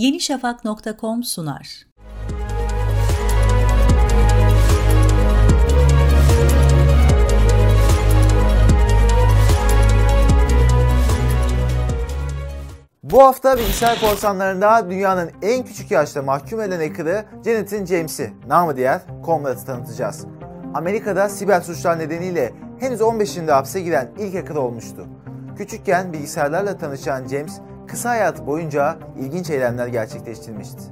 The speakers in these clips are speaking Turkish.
yenişafak.com sunar. Bu hafta bilgisayar korsanlarında dünyanın en küçük yaşta mahkum edilen hacker'ı Jonathan James'i, namı diğer Comrad'ı tanıtacağız. Amerika'da siber suçlar nedeniyle henüz 15 yaşında hapse giren ilk hacker olmuştu. Küçükken bilgisayarlarla tanışan James, kısa hayatı boyunca ilginç eylemler gerçekleştirmişti.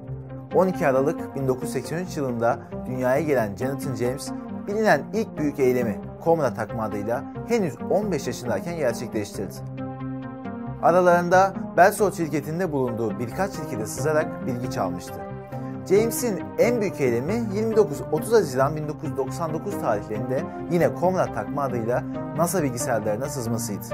12 Aralık 1983 yılında dünyaya gelen Jonathan James, bilinen ilk büyük eylemi Comrade takma adıyla henüz 15 yaşındayken gerçekleştirdi. Aralarında Belsol şirketinde bulunduğu birkaç şirkete sızarak bilgi çalmıştı. James'in en büyük eylemi 29-30 Haziran 1999 tarihlerinde yine Comrade takma adıyla NASA bilgisayarlarına sızmasıydı.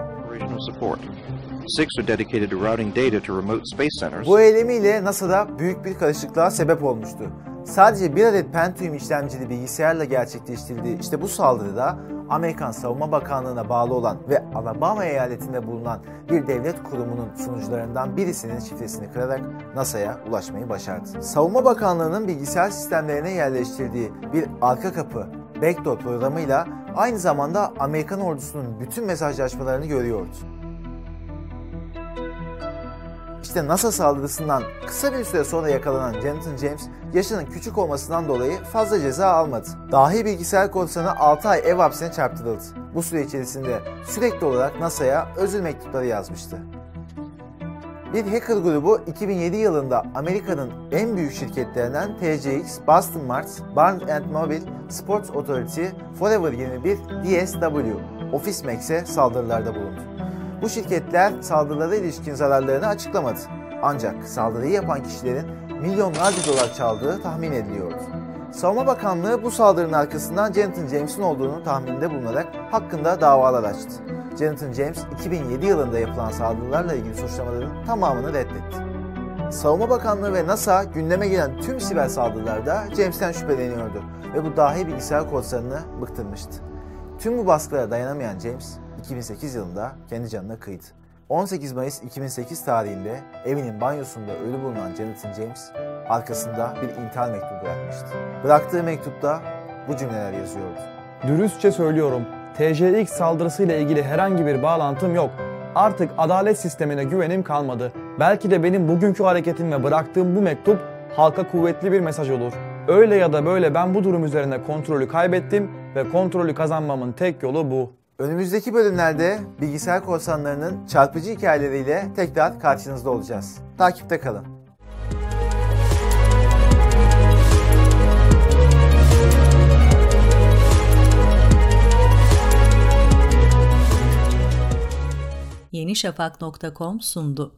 Bu eylemiyle NASA'da büyük bir karışıklığa sebep olmuştu. Sadece bir adet Pentium işlemcili bilgisayarla gerçekleştirildiği işte bu saldırıda Amerikan Savunma Bakanlığı'na bağlı olan ve Alabama eyaletinde bulunan bir devlet kurumunun sunucularından birisinin şifresini kırarak NASA'ya ulaşmayı başardı. Savunma Bakanlığı'nın bilgisayar sistemlerine yerleştirdiği bir arka kapı backdoor programıyla aynı zamanda Amerikan ordusunun bütün mesajlaşmalarını görüyordu. İşte NASA saldırısından kısa bir süre sonra yakalanan Jonathan James, yaşının küçük olmasından dolayı fazla ceza almadı. Dahi bilgisayar korsanı 6 ay ev hapsine çarptırıldı. Bu süre içerisinde sürekli olarak NASA'ya özür mektupları yazmıştı. Bir hacker grubu 2007 yılında Amerika'nın en büyük şirketlerinden TCX, Boston Marts, Barnes Mobile, Sports Authority, Forever 21, DSW, Office Max'e saldırılarda bulundu. Bu şirketler saldırılara ilişkin zararlarını açıklamadı. Ancak saldırıyı yapan kişilerin milyonlarca dolar çaldığı tahmin ediliyordu. Savunma Bakanlığı bu saldırının arkasından Jonathan James'in olduğunu tahmininde bulunarak hakkında davalar açtı. Jonathan James 2007 yılında yapılan saldırılarla ilgili suçlamaların tamamını reddetti. Savunma Bakanlığı ve NASA gündeme gelen tüm siber saldırılarda James'ten şüpheleniyordu ve bu dahi bilgisayar kodlarını bıktırmıştı. Tüm bu baskılara dayanamayan James, 2008 yılında kendi canına kıydı. 18 Mayıs 2008 tarihinde evinin banyosunda ölü bulunan Jonathan James arkasında bir intihar mektubu bırakmıştı. Bıraktığı mektupta bu cümleler yazıyordu. Dürüstçe söylüyorum, TJX saldırısıyla ilgili herhangi bir bağlantım yok. Artık adalet sistemine güvenim kalmadı. Belki de benim bugünkü hareketim ve bıraktığım bu mektup halka kuvvetli bir mesaj olur. Öyle ya da böyle ben bu durum üzerine kontrolü kaybettim ve kontrolü kazanmamın tek yolu bu. Önümüzdeki bölümlerde bilgisayar korsanlarının çarpıcı hikayeleriyle tekrar karşınızda olacağız. Takipte kalın. yenişafak.com sundu.